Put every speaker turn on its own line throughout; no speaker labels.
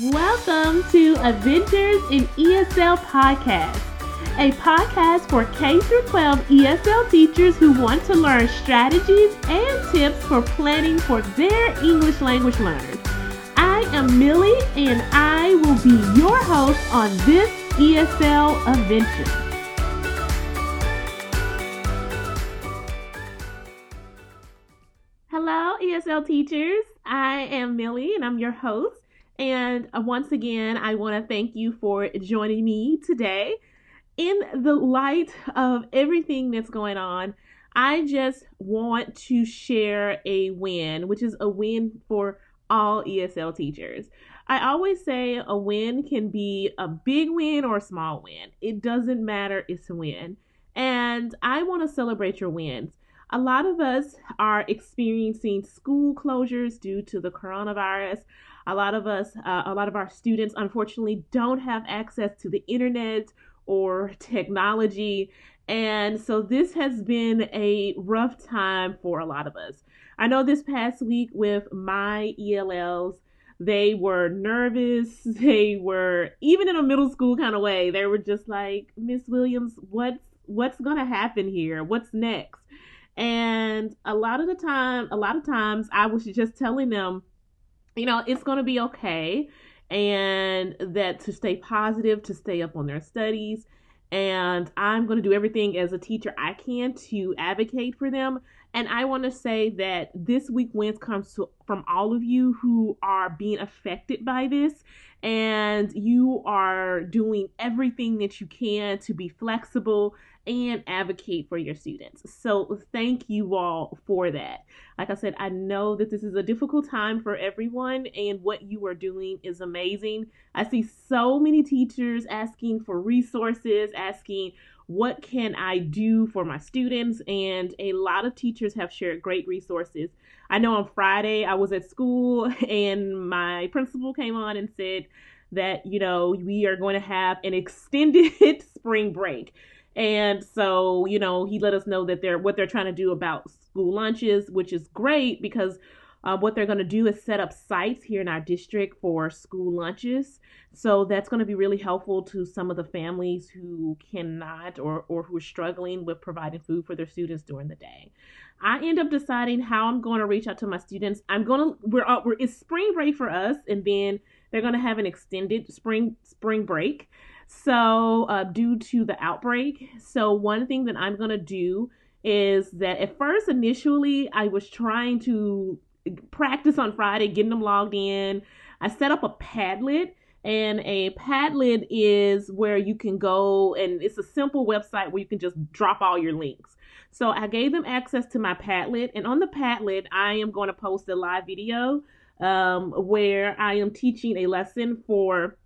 Welcome to Adventures in ESL Podcast, a podcast for K 12 ESL teachers who want to learn strategies and tips for planning for their English language learners. I am Millie and I will be your host on this ESL adventure. Hello, ESL teachers. I am Millie and I'm your host. And uh, once again, I want to thank you for joining me today. In the light of everything that's going on, I just want to share a win, which is a win for all ESL teachers. I always say a win can be a big win or a small win. It doesn't matter, it's a win. And I want to celebrate your wins. A lot of us are experiencing school closures due to the coronavirus. A lot of us, uh, a lot of our students, unfortunately, don't have access to the internet or technology. And so this has been a rough time for a lot of us. I know this past week with my ELLs, they were nervous. They were even in a middle school kind of way. They were just like, Miss Williams, what's what's gonna happen here? What's next? And a lot of the time, a lot of times I was just telling them, you know, it's going to be okay. And that to stay positive, to stay up on their studies. And I'm going to do everything as a teacher I can to advocate for them. And I want to say that this week wins comes to, from all of you who are being affected by this and you are doing everything that you can to be flexible and advocate for your students. So, thank you all for that. Like I said, I know that this is a difficult time for everyone, and what you are doing is amazing. I see so many teachers asking for resources, asking, what can I do for my students? And a lot of teachers have shared great resources. I know on Friday I was at school and my principal came on and said that, you know, we are going to have an extended spring break. And so, you know, he let us know that they're what they're trying to do about school lunches, which is great because uh, what they're going to do is set up sites here in our district for school lunches. So that's going to be really helpful to some of the families who cannot or, or who are struggling with providing food for their students during the day. I end up deciding how I'm going to reach out to my students. I'm going to we're, we're it's spring break for us, and then they're going to have an extended spring spring break. So, uh, due to the outbreak, so one thing that I'm to do is that at first, initially, I was trying to practice on Friday, getting them logged in. I set up a Padlet, and a Padlet is where you can go, and it's a simple website where you can just drop all your links. So I gave them access to my Padlet, and on the Padlet, I am going to post a live video um, where I am teaching a lesson for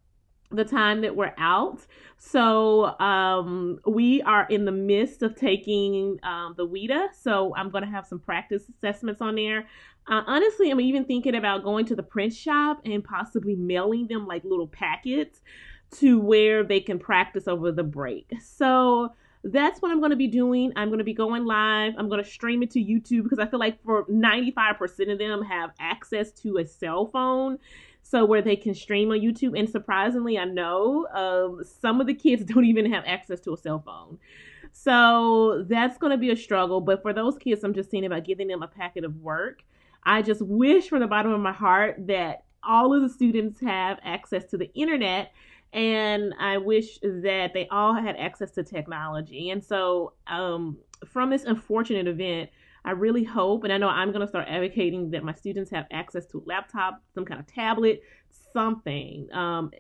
the time that we're out. So um, we are in the midst of taking um, the WIDA. So I'm going to have some practice assessments on there. Uh, honestly, I'm even thinking about going to the print shop and possibly mailing them like little packets to where they can practice over the break. So that's what I'm going to be doing. I'm going to be going live. I'm going to stream it to YouTube because I feel like for 95% of them have access to a cell phone so where they can stream on YouTube. And surprisingly, I know um, some of the kids don't even have access to a cell phone. So that's going to be a struggle. But for those kids, I'm just saying about giving them a packet of work. I just wish from the bottom of my heart that all of the students have access to the internet and I wish that they all had access to technology. And so, um, from this unfortunate event, I really hope, and I know I'm going to start advocating that my students have access to a laptop, some kind of tablet, something. Um,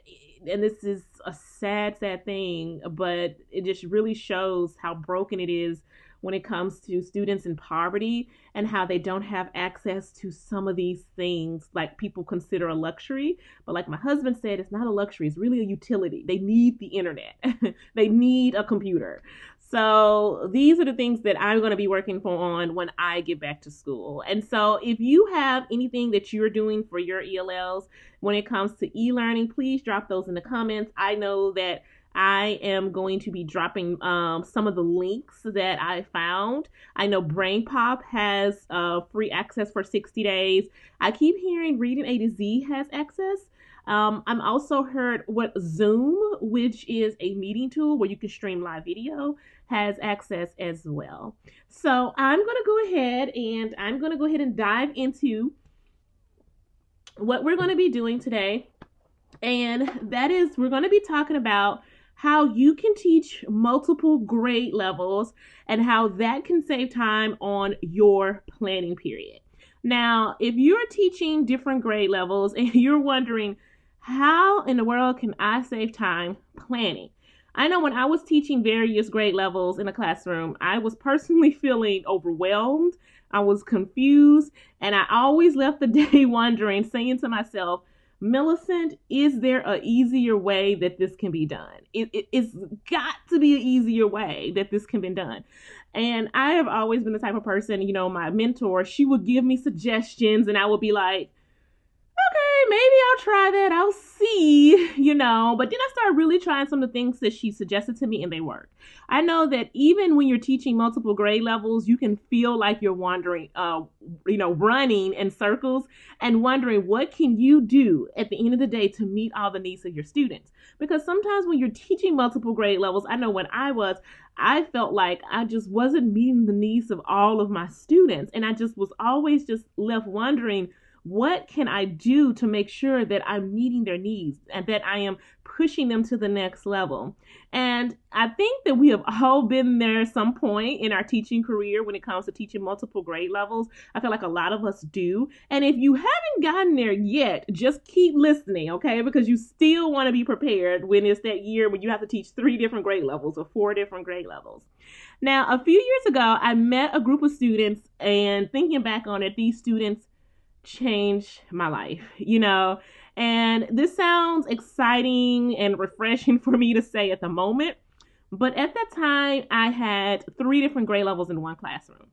and this is a sad, sad thing, but it just really shows how broken it is when it comes to students in poverty and how they don't have access to some of these things like people consider a luxury. But like my husband said, it's not a luxury, it's really a utility. They need the internet, they need a computer. So these are the things that I'm going to be working on when I get back to school. And so if you have anything that you're doing for your ELLs when it comes to e-learning, please drop those in the comments. I know that I am going to be dropping um, some of the links that I found. I know BrainPop has uh, free access for 60 days. I keep hearing Reading A to Z has access. Um, I'm also heard what Zoom, which is a meeting tool where you can stream live video, has access as well. So I'm going to go ahead and I'm going to go ahead and dive into what we're going to be doing today. And that is, we're going to be talking about how you can teach multiple grade levels and how that can save time on your planning period. Now, if you're teaching different grade levels and you're wondering, how in the world can I save time planning? I know when I was teaching various grade levels in a classroom, I was personally feeling overwhelmed. I was confused, and I always left the day wondering, saying to myself, Millicent, is there a easier way that this can be done? It, it, it's got to be an easier way that this can be done. And I have always been the type of person, you know, my mentor, she would give me suggestions, and I would be like, okay, maybe I'll try that. I'll see, you know. But then I started really trying some of the things that she suggested to me, and they work. I know that even when you're teaching multiple grade levels, you can feel like you're wandering, uh, you know, running in circles and wondering what can you do at the end of the day to meet all the needs of your students. Because sometimes when you're teaching multiple grade levels, I know when I was, I felt like I just wasn't meeting the needs of all of my students, and I just was always just left wondering what can I do to make sure that I'm meeting their needs and that I am pushing them to the next level? And I think that we have all been there at some point in our teaching career when it comes to teaching multiple grade levels. I feel like a lot of us do. And if you haven't gotten there yet, just keep listening, okay? Because you still want to be prepared when it's that year when you have to teach three different grade levels or four different grade levels. Now, a few years ago, I met a group of students, and thinking back on it, these students changed my life, you know. And this sounds exciting and refreshing for me to say at the moment, but at that time, I had three different grade levels in one classroom.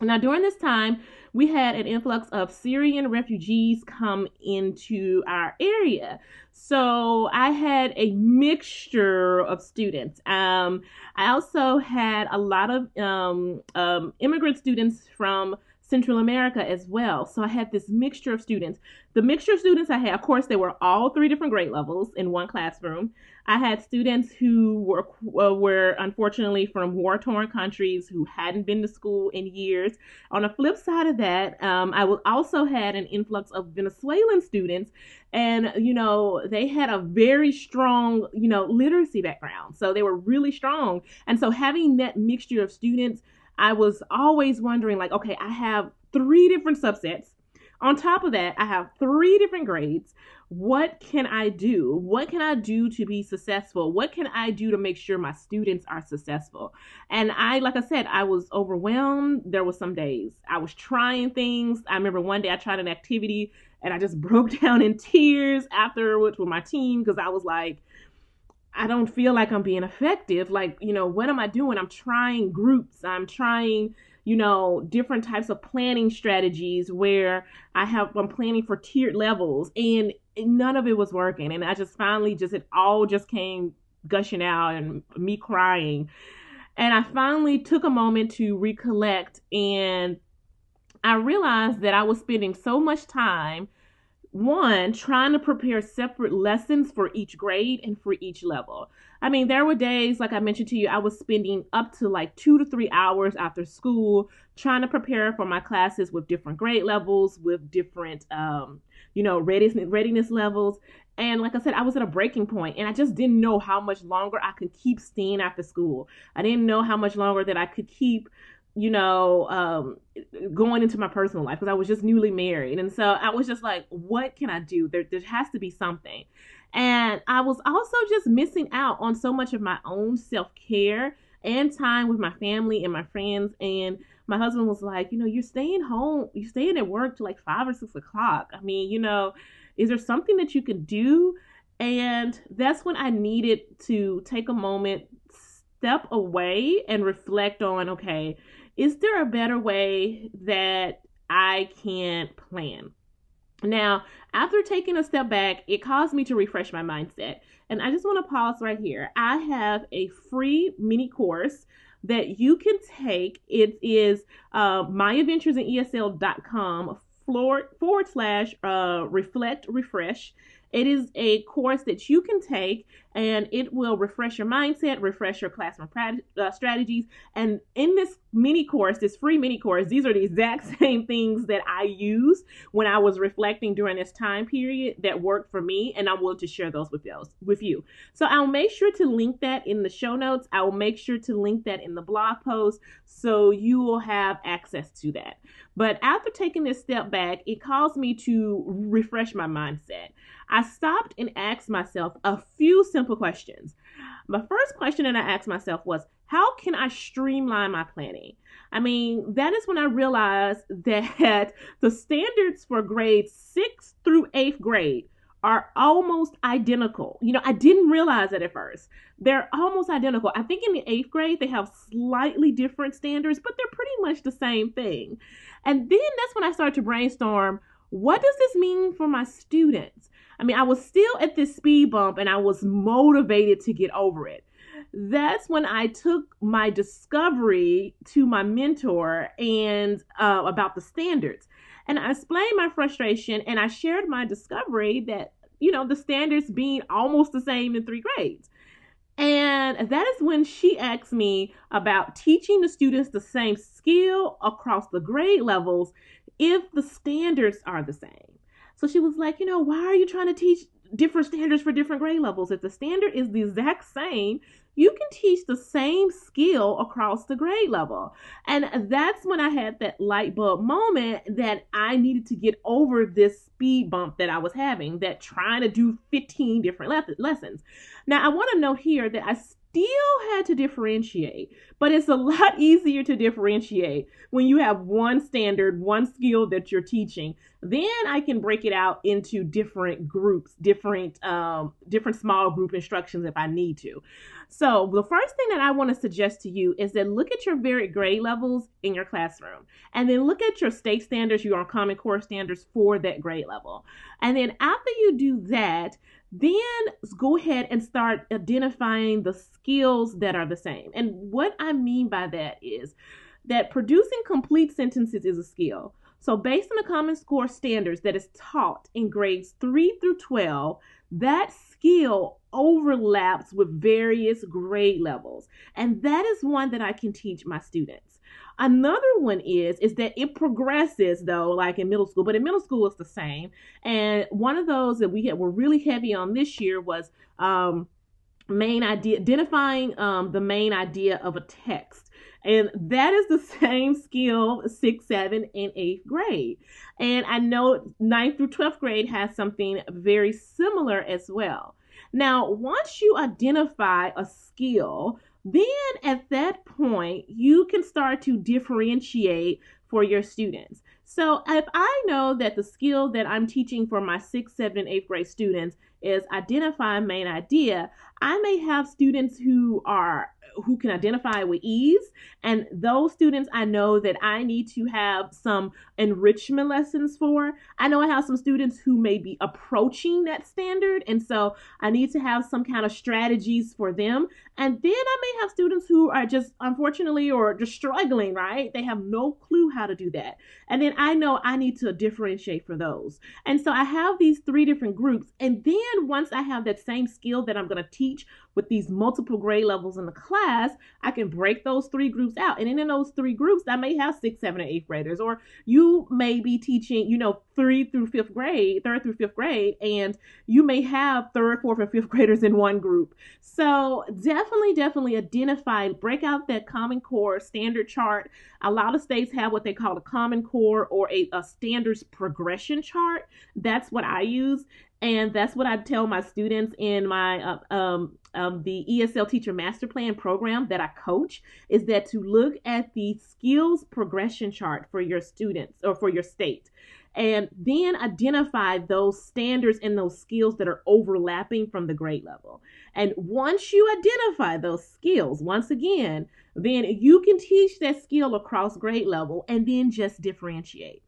Now, during this time, we had an influx of Syrian refugees come into our area. So I had a mixture of students. Um, I also had a lot of um, um, immigrant students from Central America as well. So I had this mixture of students. The mixture of students I had, of course, they were all three different grade levels in one classroom. I had students who were uh, were unfortunately from war torn countries who hadn't been to school in years. On the flip side of that, um, I also had an influx of Venezuelan students, and you know they had a very strong you know literacy background, so they were really strong. And so having that mixture of students I was always wondering, like, okay, I have three different subsets. On top of that, I have three different grades. What can I do? What can I do to be successful? What can I do to make sure my students are successful? And I, like I said, I was overwhelmed. There were some days I was trying things. I remember one day I tried an activity and I just broke down in tears afterwards with my team because I was like, I don't feel like I'm being effective. Like, you know, what am I doing? I'm trying groups. I'm trying, you know, different types of planning strategies where I have I'm planning for tiered levels and none of it was working. And I just finally just it all just came gushing out and me crying. And I finally took a moment to recollect and I realized that I was spending so much time one, trying to prepare separate lessons for each grade and for each level. I mean, there were days, like I mentioned to you, I was spending up to like two to three hours after school trying to prepare for my classes with different grade levels, with different, um, you know, readiness, readiness levels. And like I said, I was at a breaking point and I just didn't know how much longer I could keep staying after school. I didn't know how much longer that I could keep you know, um, going into my personal life because I was just newly married. And so I was just like, what can I do? There, there has to be something. And I was also just missing out on so much of my own self care and time with my family and my friends. And my husband was like, you know, you're staying home, you're staying at work till like five or six o'clock. I mean, you know, is there something that you can do? And that's when I needed to take a moment, step away, and reflect on, okay, is there a better way that I can plan? Now, after taking a step back, it caused me to refresh my mindset. And I just want to pause right here. I have a free mini course that you can take. It is uh, myadventuresinESL.com forward, forward slash uh, reflect refresh. It is a course that you can take and it will refresh your mindset, refresh your classroom uh, strategies. And in this mini course, this free mini course, these are the exact same things that I used when I was reflecting during this time period that worked for me, and I'm willing to share those with those with you. So I'll make sure to link that in the show notes. I will make sure to link that in the blog post so you will have access to that. But after taking this step back, it caused me to refresh my mindset. I stopped and asked myself a few simple questions. My first question that I asked myself was, how can I streamline my planning? I mean, that is when I realized that the standards for grades sixth through eighth grade are almost identical. You know, I didn't realize it at first. They're almost identical. I think in the eighth grade, they have slightly different standards, but they're pretty much the same thing. And then that's when I started to brainstorm what does this mean for my students? I mean, I was still at this speed bump and I was motivated to get over it. That's when I took my discovery to my mentor and uh, about the standards. And I explained my frustration and I shared my discovery that, you know, the standards being almost the same in three grades. And that is when she asked me about teaching the students the same skill across the grade levels if the standards are the same. So she was like, you know, why are you trying to teach different standards for different grade levels? If the standard is the exact same, you can teach the same skill across the grade level. And that's when I had that light bulb moment that I needed to get over this speed bump that I was having, that trying to do 15 different le- lessons. Now, I want to note here that I still had to differentiate, but it's a lot easier to differentiate when you have one standard, one skill that you're teaching. Then I can break it out into different groups, different um, different small group instructions if I need to. So the first thing that I want to suggest to you is that look at your varied grade levels in your classroom, and then look at your state standards, your Common Core standards for that grade level. And then after you do that, then go ahead and start identifying the skills that are the same. And what I mean by that is that producing complete sentences is a skill. So, based on the Common Core standards that is taught in grades 3 through 12, that skill overlaps with various grade levels. And that is one that I can teach my students. Another one is is that it progresses though, like in middle school, but in middle school it's the same. And one of those that we had, were really heavy on this year was um, main idea, identifying um, the main idea of a text. And that is the same skill, sixth, seventh, and eighth grade. And I know ninth through 12th grade has something very similar as well. Now, once you identify a skill, then at that point, you can start to differentiate for your students. So if I know that the skill that I'm teaching for my sixth, seventh, and eighth grade students is identify main idea, I may have students who are who can identify with ease. And those students I know that I need to have some enrichment lessons for. I know I have some students who may be approaching that standard. And so I need to have some kind of strategies for them. And then I may have students who are just unfortunately or just struggling, right? They have no clue how to do that. And then I know I need to differentiate for those. And so I have these three different groups. And then once I have that same skill that I'm going to teach with these multiple grade levels in the class, I can break those three groups out. And in those three groups, I may have six, seven, or eighth graders, or you may be teaching, you know, three through fifth grade, third through fifth grade, and you may have third, fourth, and fifth graders in one group. So definitely, definitely identify, break out that Common Core standard chart. A lot of states have what they call a Common Core or a, a standards progression chart. That's what I use and that's what I tell my students in my uh, um, um, the ESL Teacher Master Plan program that I coach is that to look at the skills progression chart for your students or for your state, and then identify those standards and those skills that are overlapping from the grade level. And once you identify those skills, once again, then you can teach that skill across grade level and then just differentiate.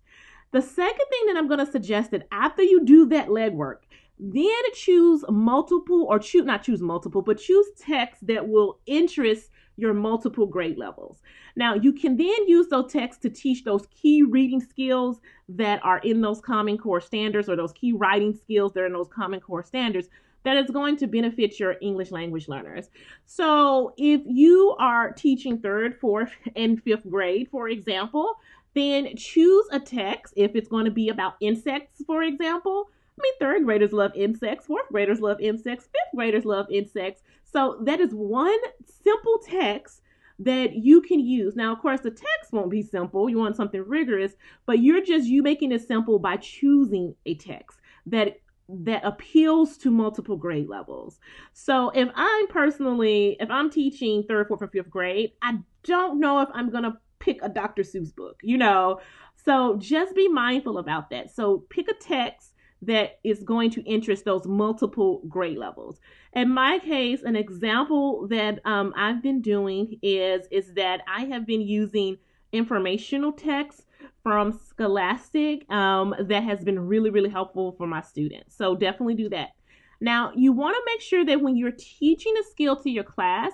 The second thing that I'm going to suggest that after you do that legwork, then choose multiple or choose not choose multiple, but choose texts that will interest your multiple grade levels. Now, you can then use those texts to teach those key reading skills that are in those Common Core standards or those key writing skills that are in those Common Core standards that is going to benefit your English language learners. So, if you are teaching third, fourth, and fifth grade, for example, then choose a text if it's going to be about insects, for example. I mean, third graders love insects, fourth graders love insects, fifth graders love insects. So that is one simple text that you can use. Now, of course, the text won't be simple. You want something rigorous, but you're just you making it simple by choosing a text that that appeals to multiple grade levels. So if I'm personally, if I'm teaching third, fourth, or fifth grade, I don't know if I'm gonna pick a Dr. Seuss book, you know. So just be mindful about that. So pick a text that is going to interest those multiple grade levels. In my case, an example that um, I've been doing is is that I have been using informational text from Scholastic um, that has been really really helpful for my students. So definitely do that. Now you want to make sure that when you're teaching a skill to your class,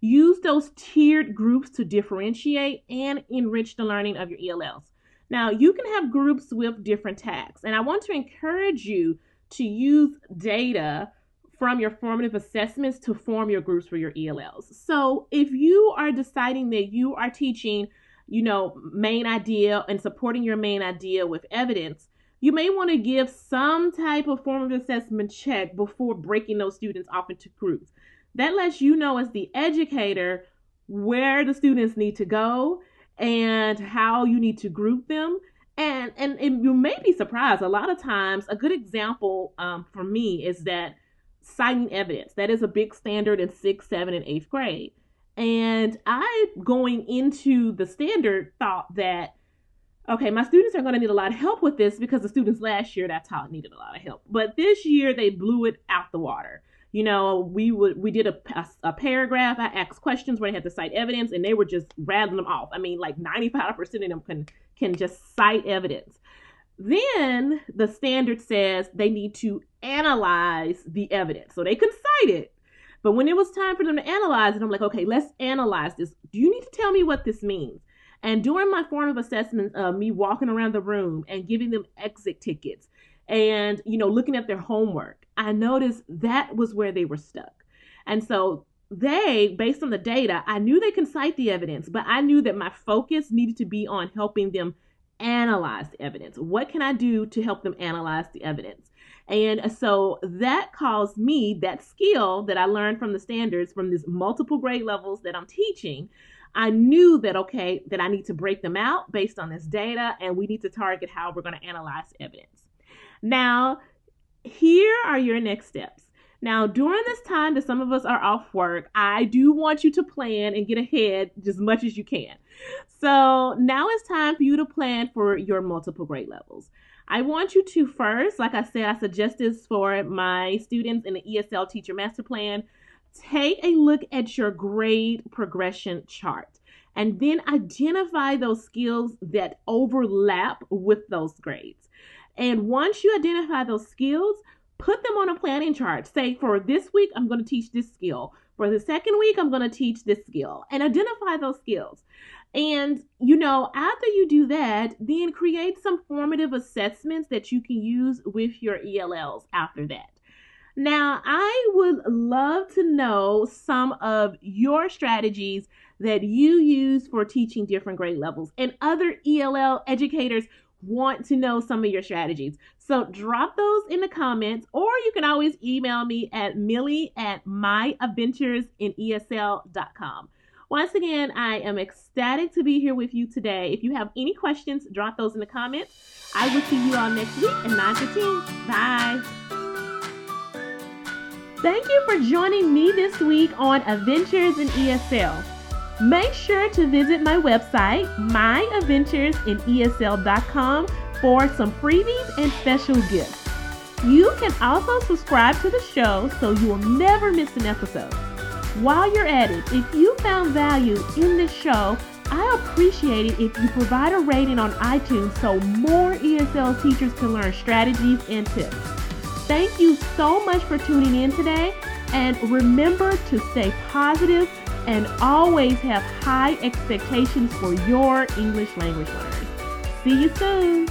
use those tiered groups to differentiate and enrich the learning of your ELLs. Now, you can have groups with different tags, and I want to encourage you to use data from your formative assessments to form your groups for your ELLs. So, if you are deciding that you are teaching, you know, main idea and supporting your main idea with evidence, you may want to give some type of formative assessment check before breaking those students off into groups. That lets you know as the educator where the students need to go and how you need to group them. And, and, and you may be surprised. A lot of times, a good example um, for me is that citing evidence. That is a big standard in sixth, seventh, and eighth grade. And I, going into the standard, thought that, okay, my students are going to need a lot of help with this because the students last year, that's how it needed a lot of help. But this year, they blew it out the water you know, we would we did a, a, a, paragraph. I asked questions where they had to cite evidence, and they were just rattling them off. I mean, like ninety five percent of them can can just cite evidence. Then the standard says they need to analyze the evidence, so they can cite it. But when it was time for them to analyze it, I'm like, okay, let's analyze this. Do you need to tell me what this means? And during my formative assessment, uh, me walking around the room and giving them exit tickets and you know looking at their homework i noticed that was where they were stuck. And so they based on the data i knew they can cite the evidence but i knew that my focus needed to be on helping them analyze the evidence. What can i do to help them analyze the evidence? And so that caused me that skill that i learned from the standards from these multiple grade levels that i'm teaching. I knew that, okay, that I need to break them out based on this data and we need to target how we're going to analyze evidence. Now, here are your next steps. Now, during this time that some of us are off work, I do want you to plan and get ahead as much as you can. So, now it's time for you to plan for your multiple grade levels. I want you to first, like I said, I suggest this for my students in the ESL Teacher Master Plan. Take a look at your grade progression chart and then identify those skills that overlap with those grades. And once you identify those skills, put them on a planning chart. Say, for this week, I'm going to teach this skill. For the second week, I'm going to teach this skill and identify those skills. And, you know, after you do that, then create some formative assessments that you can use with your ELLs after that. Now, I would love to know some of your strategies that you use for teaching different grade levels and other ELL educators want to know some of your strategies. So drop those in the comments, or you can always email me at millie at myadventuresinesl.com. Once again, I am ecstatic to be here with you today. If you have any questions, drop those in the comments. I will see you all next week at 9 15. Bye. Thank you for joining me this week on Adventures in ESL. Make sure to visit my website, myadventuresinesl.com, for some freebies and special gifts. You can also subscribe to the show so you will never miss an episode. While you're at it, if you found value in this show, I appreciate it if you provide a rating on iTunes so more ESL teachers can learn strategies and tips. Thank you so much for tuning in today, and remember to stay positive and always have high expectations for your English language learners. See you soon.